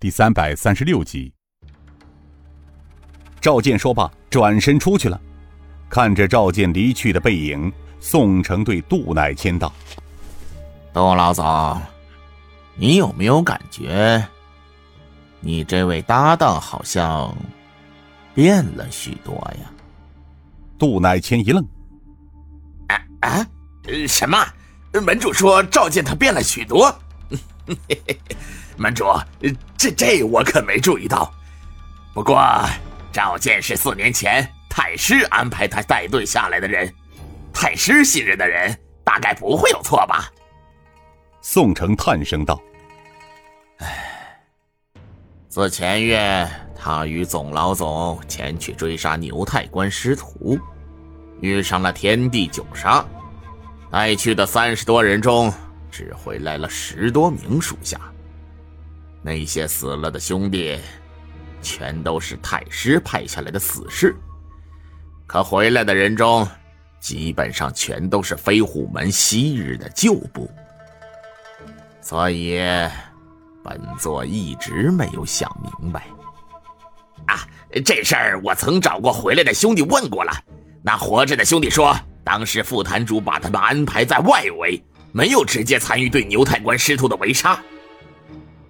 第三百三十六集。赵健说罢，转身出去了。看着赵健离去的背影，宋城对杜乃谦道：“杜老总，你有没有感觉，你这位搭档好像变了许多呀？”杜乃谦一愣：“啊啊，什么？门主说赵健他变了许多？门主，这这我可没注意到。不过……”赵健是四年前太师安排他带队下来的人，太师信任的人，大概不会有错吧？宋城叹声道：“唉，自前月他与总老总前去追杀牛太官师徒，遇上了天地九杀，带去的三十多人中，只回来了十多名属下。那些死了的兄弟。”全都是太师派下来的死士，可回来的人中，基本上全都是飞虎门昔日的旧部，所以本座一直没有想明白。啊，这事儿我曾找过回来的兄弟问过了，那活着的兄弟说，当时副坛主把他们安排在外围，没有直接参与对牛太官师徒的围杀。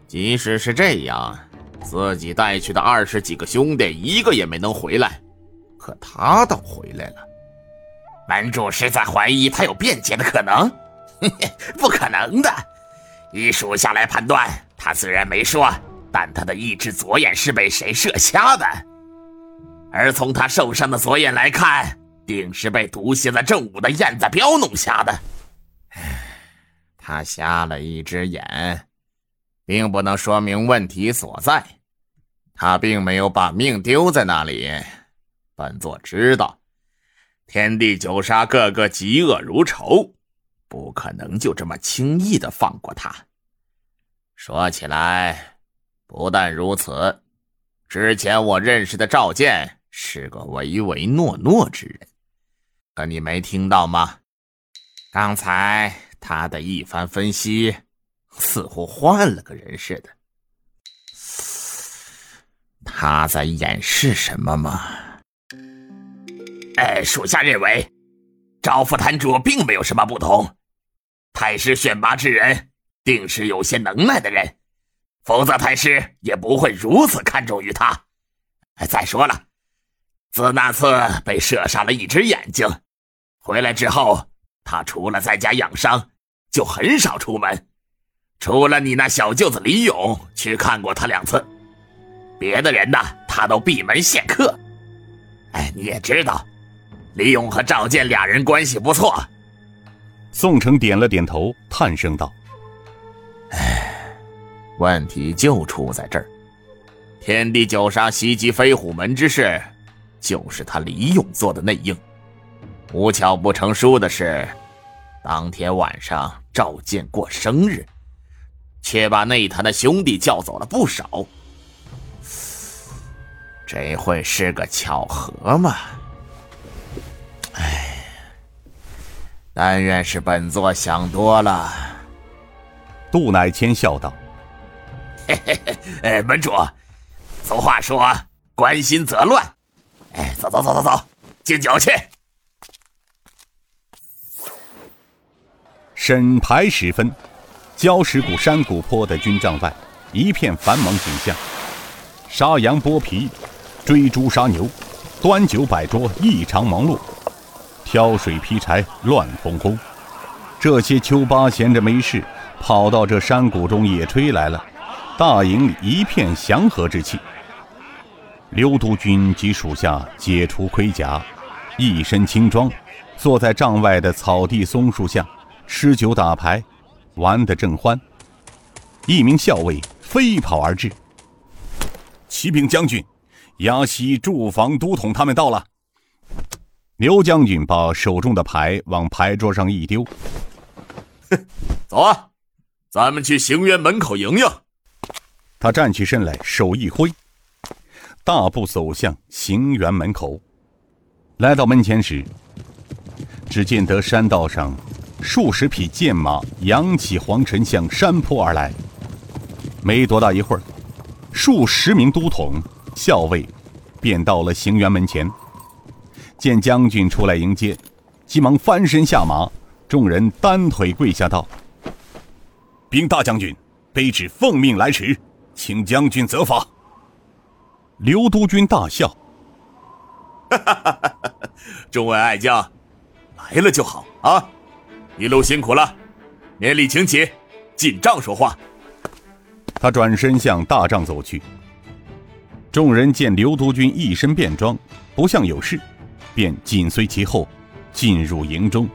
即使是这样。自己带去的二十几个兄弟，一个也没能回来，可他倒回来了。门主是在怀疑他有辩解的可能？不可能的，以属下来判断，他虽然没说，但他的一只左眼是被谁射瞎的？而从他受伤的左眼来看，定是被毒蝎子正午的燕子彪弄瞎的。他瞎了一只眼。并不能说明问题所在，他并没有把命丢在那里。本座知道，天地九杀个个嫉恶如仇，不可能就这么轻易的放过他。说起来，不但如此，之前我认识的赵健是个唯唯诺诺之人，可你没听到吗？刚才他的一番分析。似乎换了个人似的，他在掩饰什么吗？哎，属下认为，赵副坛主并没有什么不同。太师选拔之人，定是有些能耐的人，否则太师也不会如此看重于他。再说了，自那次被射杀了一只眼睛，回来之后，他除了在家养伤，就很少出门。除了你那小舅子李勇去看过他两次，别的人呢，他都闭门谢客。哎，你也知道，李勇和赵健俩人关系不错。宋城点了点头，叹声道：“哎，问题就出在这儿。天地九杀袭击飞虎门之事，就是他李勇做的内应。无巧不成书的是，当天晚上赵健过生日。”却把内坛的兄弟叫走了不少，这会是个巧合吗？哎，但愿是本座想多了。杜乃谦笑道：“嘿嘿嘿，哎，门主，俗话说关心则乱。哎，走走走走走，敬酒去。”审牌时分。礁石谷山谷坡的军帐外，一片繁忙景象：杀羊剥皮、追猪杀牛、端酒摆桌，异常忙碌；挑水劈柴，乱哄哄。这些秋八闲着没事，跑到这山谷中野炊来了。大营里一片祥和之气。刘督军及属下解除盔甲，一身轻装，坐在帐外的草地松树下，吃酒打牌。玩得正欢，一名校尉飞跑而至。启禀将军，崖西驻防都统他们到了。刘将军把手中的牌往牌桌上一丢：“走啊，咱们去行辕门口迎迎。”他站起身来，手一挥，大步走向行辕门口。来到门前时，只见得山道上。数十匹剑马扬起黄尘向山坡而来。没多大一会儿，数十名都统、校尉便到了行辕门前，见将军出来迎接，急忙翻身下马，众人单腿跪下道：“禀大将军，卑职奉命来迟，请将军责罚。”刘督军大笑：“哈哈哈哈哈！众位爱将，来了就好啊！一路辛苦了，免礼请起，进帐说话。”他转身向大帐走去。众人见刘督军一身便装，不像有事，便紧随其后，进入营中。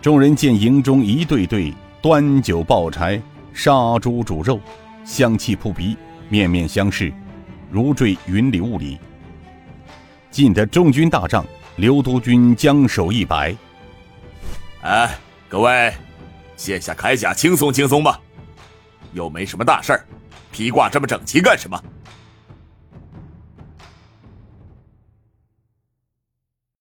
众人见营中一对对端酒抱柴、杀猪煮肉，香气扑鼻，面面相视，如坠云里雾里。进得中军大帐，刘督军将手一摆：“哎，各位，卸下铠甲，轻松轻松吧。又没什么大事儿，披挂这么整齐干什么？”